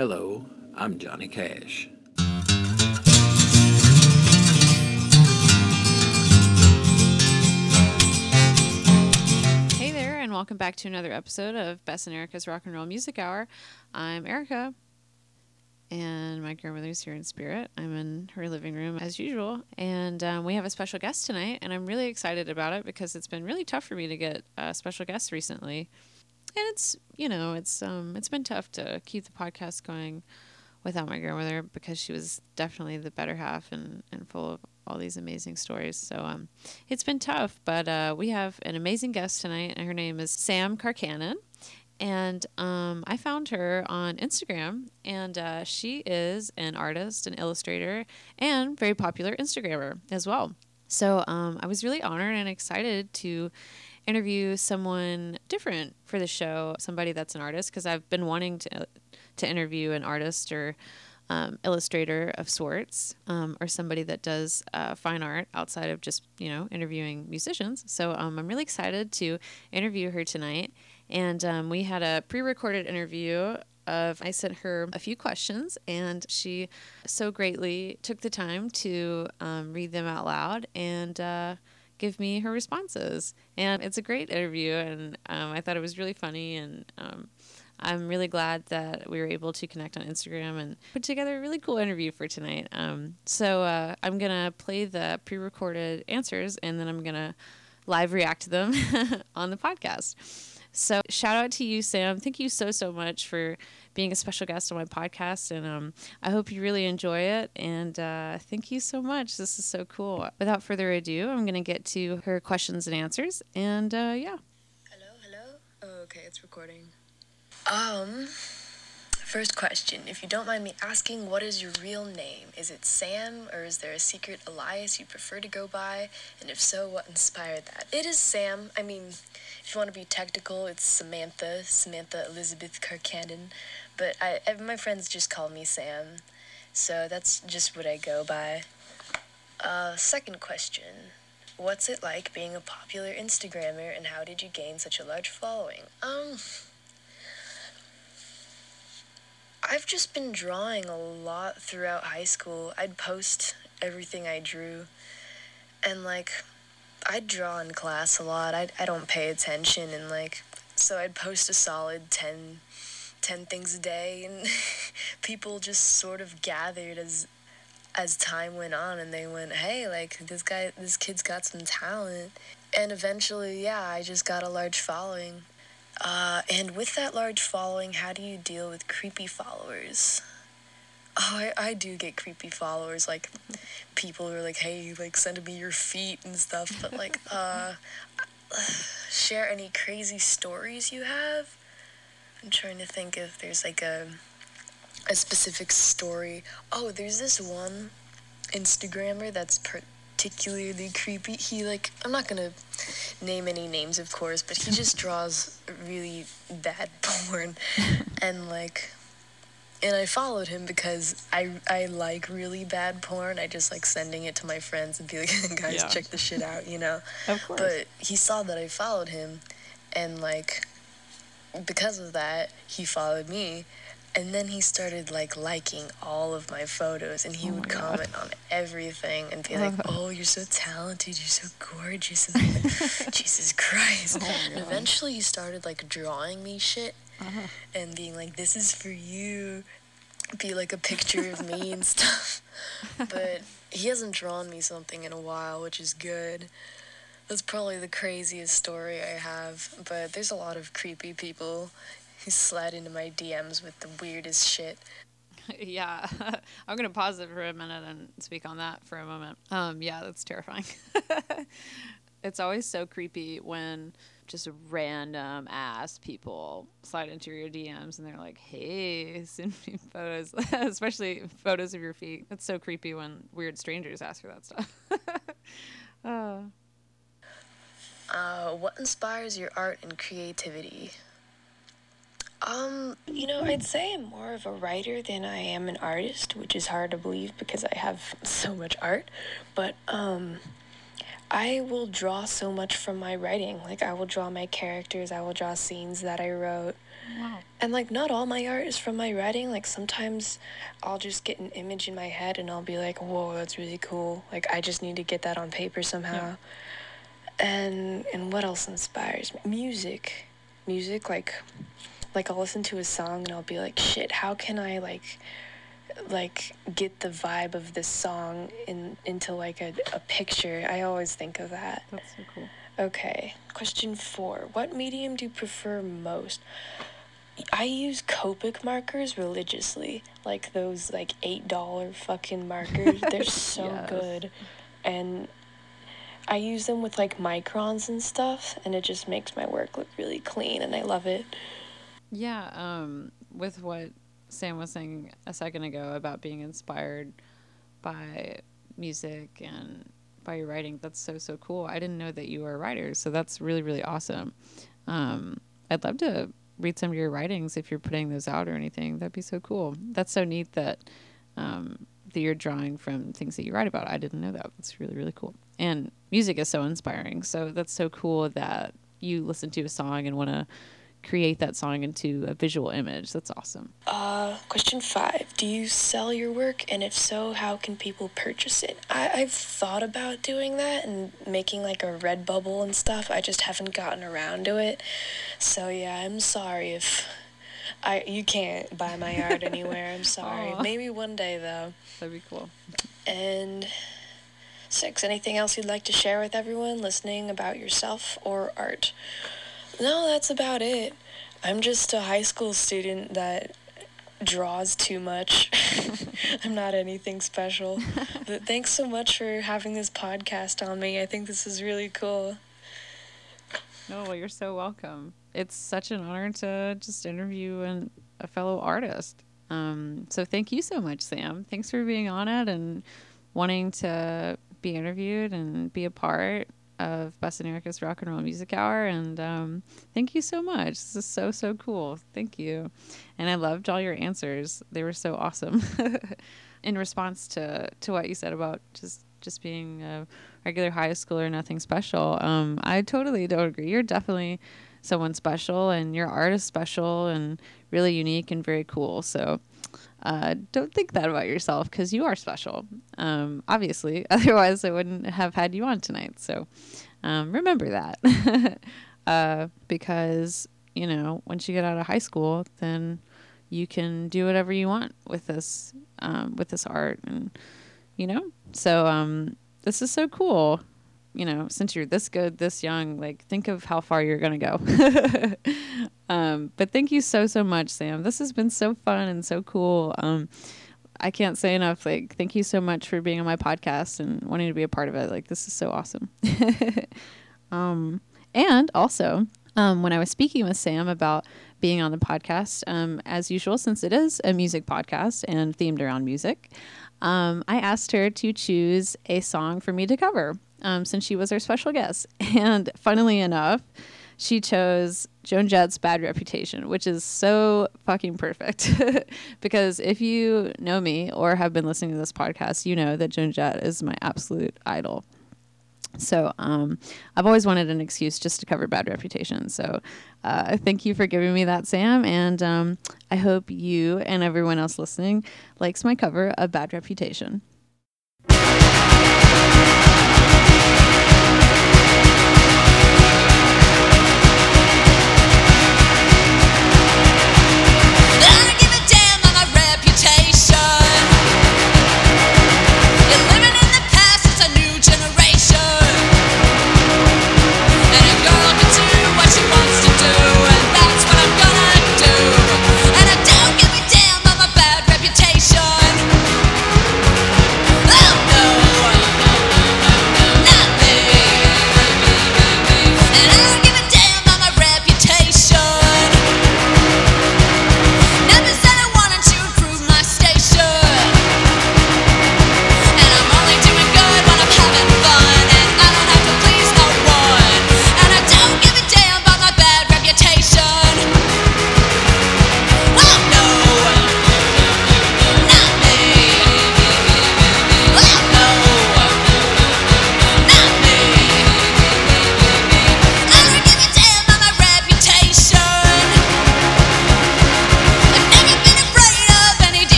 Hello, I'm Johnny Cash. Hey there, and welcome back to another episode of Bess and Erica's Rock and Roll Music Hour. I'm Erica, and my grandmother's here in spirit. I'm in her living room as usual, and um, we have a special guest tonight, and I'm really excited about it because it's been really tough for me to get uh, special guests recently, and it's you know it's um it's been tough to keep the podcast going without my grandmother because she was definitely the better half and and full of all these amazing stories. So um, it's been tough, but uh, we have an amazing guest tonight, and her name is Sam Karkanen. And um, I found her on Instagram, and uh, she is an artist, an illustrator, and very popular Instagrammer as well. So um, I was really honored and excited to interview someone different for the show, somebody that's an artist, because I've been wanting to to interview an artist or um, illustrator of sorts, um, or somebody that does uh, fine art outside of just you know interviewing musicians. So um, I'm really excited to interview her tonight, and um, we had a pre-recorded interview. Of I sent her a few questions, and she so greatly took the time to um, read them out loud and. Uh, give me her responses. And it's a great interview, and um, I thought it was really funny. And um, I'm really glad that we were able to connect on Instagram and put together a really cool interview for tonight. Um, so uh, I'm going to play the pre recorded answers, and then I'm going to live react to them on the podcast. So shout out to you, Sam. Thank you so so much for being a special guest on my podcast, and um, I hope you really enjoy it. And uh, thank you so much. This is so cool. Without further ado, I'm gonna get to her questions and answers. And uh, yeah. Hello, hello. Oh, okay, it's recording. Um, first question. If you don't mind me asking, what is your real name? Is it Sam, or is there a secret alias you prefer to go by? And if so, what inspired that? It is Sam. I mean, if you want to be technical, it's Samantha, Samantha Elizabeth Karkanen. But I, my friends just call me Sam. So that's just what I go by. Uh, second question. What's it like being a popular Instagrammer and how did you gain such a large following? Um, I've just been drawing a lot throughout high school. I'd post everything I drew. And like I'd draw in class a lot. I I don't pay attention and like so I'd post a solid 10 10 things a day and people just sort of gathered as as time went on and they went, "Hey, like this guy this kid's got some talent." And eventually, yeah, I just got a large following. Uh, and with that large following, how do you deal with creepy followers? Oh, I, I do get creepy followers. Like, people who are like, hey, like, send me your feet and stuff. But, like, uh, share any crazy stories you have? I'm trying to think if there's, like, a, a specific story. Oh, there's this one Instagrammer that's particularly creepy. He, like, I'm not gonna name any names, of course, but he just draws really bad porn, and like, and I followed him because I I like really bad porn. I just like sending it to my friends and be like, guys, Yeah. check this shit out, you know. Of course. But he saw that I followed him, and like, because of that, he followed me. And then he started like liking all of my photos, and he Oh would my God. comment on everything and be like, "Oh, you're so talented, you're so gorgeous," and like, Jesus Christ. Oh and eventually, he started like drawing me shit Uh-huh. and being like, "This is for you," be like a picture of me and stuff. But he hasn't drawn me something in a while, which is good. That's probably the craziest story I have. But there's a lot of creepy people slide into my DMs with the weirdest shit. yeah, I'm gonna pause it for a minute and speak on that for a moment. Um, yeah, that's terrifying. it's always so creepy when just random ass people slide into your DMs and they're like, "Hey, send me photos," especially photos of your feet. It's so creepy when weird strangers ask for that stuff. uh, Uh, what inspires your art and creativity? Um, you know, I'd say I'm more of a writer than I am an artist, which is hard to believe because I have so much art. But um, I will draw so much from my writing. Like I will draw my characters, I will draw scenes that I wrote. Wow. And like not all my art is from my writing. Like sometimes I'll just get an image in my head and I'll be like, "Whoa, that's really cool." Like I just need to get that on paper somehow. And and what else inspires me? Music. Music like like I'll listen to a song and I'll be like, "Shit, how can I like like get the vibe of this song in into like a, a picture?" I always think of that. That's so cool. Okay, question four. What medium do you prefer most? I use Copic markers religiously. Like those like eight dollar fucking markers. They're so Yes. good. And I use them with like microns and stuff and it just makes my work look really clean and I love it. Yeah, um, with what Sam was saying a second ago about being inspired by music and by your writing, that's so so cool. I didn't know that you were a writer, so that's really really awesome. Um, I'd love to read some of your writings if you're putting those out or anything. That'd be so cool. That's so neat that um, that you're drawing from things that you write about. I didn't know that. That's really really cool. And music is so inspiring. So that's so cool that you listen to a song and want to create that song into a visual image. That's awesome. Uh, question five. Do you sell your work? And if so, how can people purchase it? I, I've thought about doing that and making like a Redbubble and stuff. I just haven't gotten around to it. So yeah, I'm sorry if I you can't buy my art anywhere. I'm sorry. Maybe one day though. That'd be cool. And six, anything else you'd like to share with everyone listening about yourself or art? No, that's about it. I'm just a high school student that draws too much. I'm not anything special. but thanks so much for having this podcast on me. I think this is really cool. No, well, you're so welcome. It's such an honor to just interview an, a fellow artist. Um, so thank you so much, Sam. Thanks for being on it and wanting to be interviewed and be a part of and Erica's Rock and Roll Music Hour. And um, thank you so much. This is so, so cool. Thank you. And I loved all your answers. They were so awesome. In response to, to what you said about just, just being a regular high schooler, nothing special, um, I totally don't agree. You're definitely someone special, and your art is special and really unique and very cool. So uh, don't think that about yourself because you are special. Um, obviously, otherwise I wouldn't have had you on tonight. So um, remember that, uh, because you know once you get out of high school, then you can do whatever you want with this um, with this art, and you know. So um, this is so cool. You know, since you're this good, this young, like think of how far you're gonna go. um, but thank you so so much, Sam. This has been so fun and so cool. Um, I can't say enough. Like, thank you so much for being on my podcast and wanting to be a part of it. Like, this is so awesome. um, and also, um, when I was speaking with Sam about being on the podcast, um, as usual, since it is a music podcast and themed around music, um, I asked her to choose a song for me to cover um, since she was our special guest. And funnily enough, she chose Joan Jett's Bad Reputation, which is so fucking perfect. because if you know me or have been listening to this podcast, you know that Joan Jett is my absolute idol. So um, I've always wanted an excuse just to cover Bad Reputation. So uh, thank you for giving me that, Sam. And um, I hope you and everyone else listening likes my cover of Bad Reputation.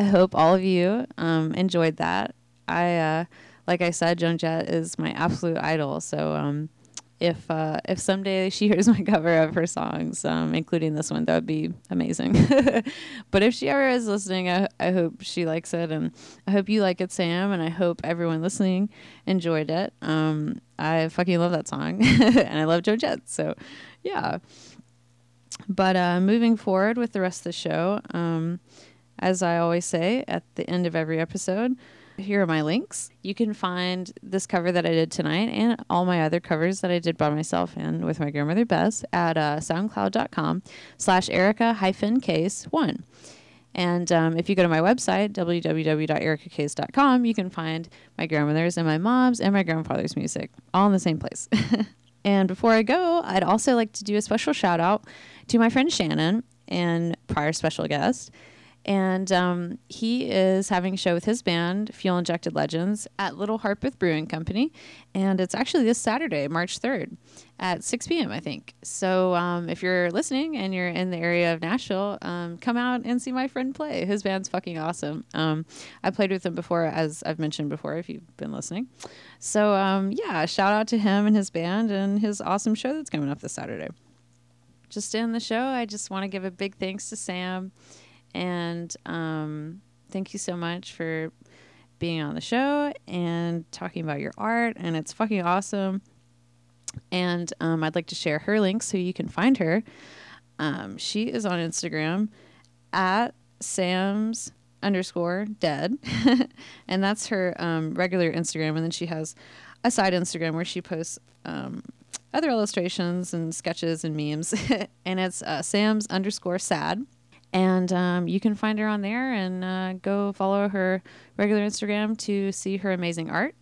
I hope all of you um, enjoyed that. I, uh, like I said, Joan Jett is my absolute idol. So um, if uh, if someday she hears my cover of her songs, um, including this one, that would be amazing. but if she ever is listening, I, I hope she likes it, and I hope you like it, Sam, and I hope everyone listening enjoyed it. Um, I fucking love that song, and I love Joan Jett. So, yeah. But uh, moving forward with the rest of the show, um, as I always say at the end of every episode, here are my links. You can find this cover that I did tonight and all my other covers that I did by myself and with my grandmother Bess at uh, soundcloud.com slash Erica hyphen case one. And um, if you go to my website, www.ericacase.com, you can find my grandmother's and my mom's and my grandfather's music all in the same place. and before I go, I'd also like to do a special shout out to my friend Shannon and prior special guest and um, he is having a show with his band fuel injected legends at little harpeth brewing company. And it's actually this saturday march 3rd at 6 p.m i think. So um, if you're listening and you're in the area of nashville um, come out and see my friend play. His band's fucking awesome. Um, i played with him before as i've mentioned before if you've been listening. So um, yeah shout out to him and his band and his awesome show that's coming up this saturday. Just in the show i just want to give a big thanks to sam and um, thank you so much for being on the show and talking about your art. And it's fucking awesome. And um, I'd like to share her link so you can find her. Um, she is on Instagram at Sam's underscore dead. and that's her um, regular Instagram. And then she has a side Instagram where she posts um, other illustrations and sketches and memes. and it's uh, Sam's underscore sad and um, you can find her on there and uh, go follow her regular Instagram to see her amazing art.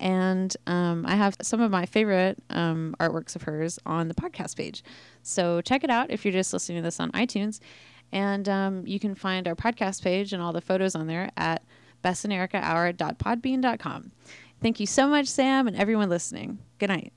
And um, I have some of my favorite um, artworks of hers on the podcast page. So check it out if you're just listening to this on iTunes. And um, you can find our podcast page and all the photos on there at bessanderikahour.podbean.com. Thank you so much, Sam, and everyone listening. Good night.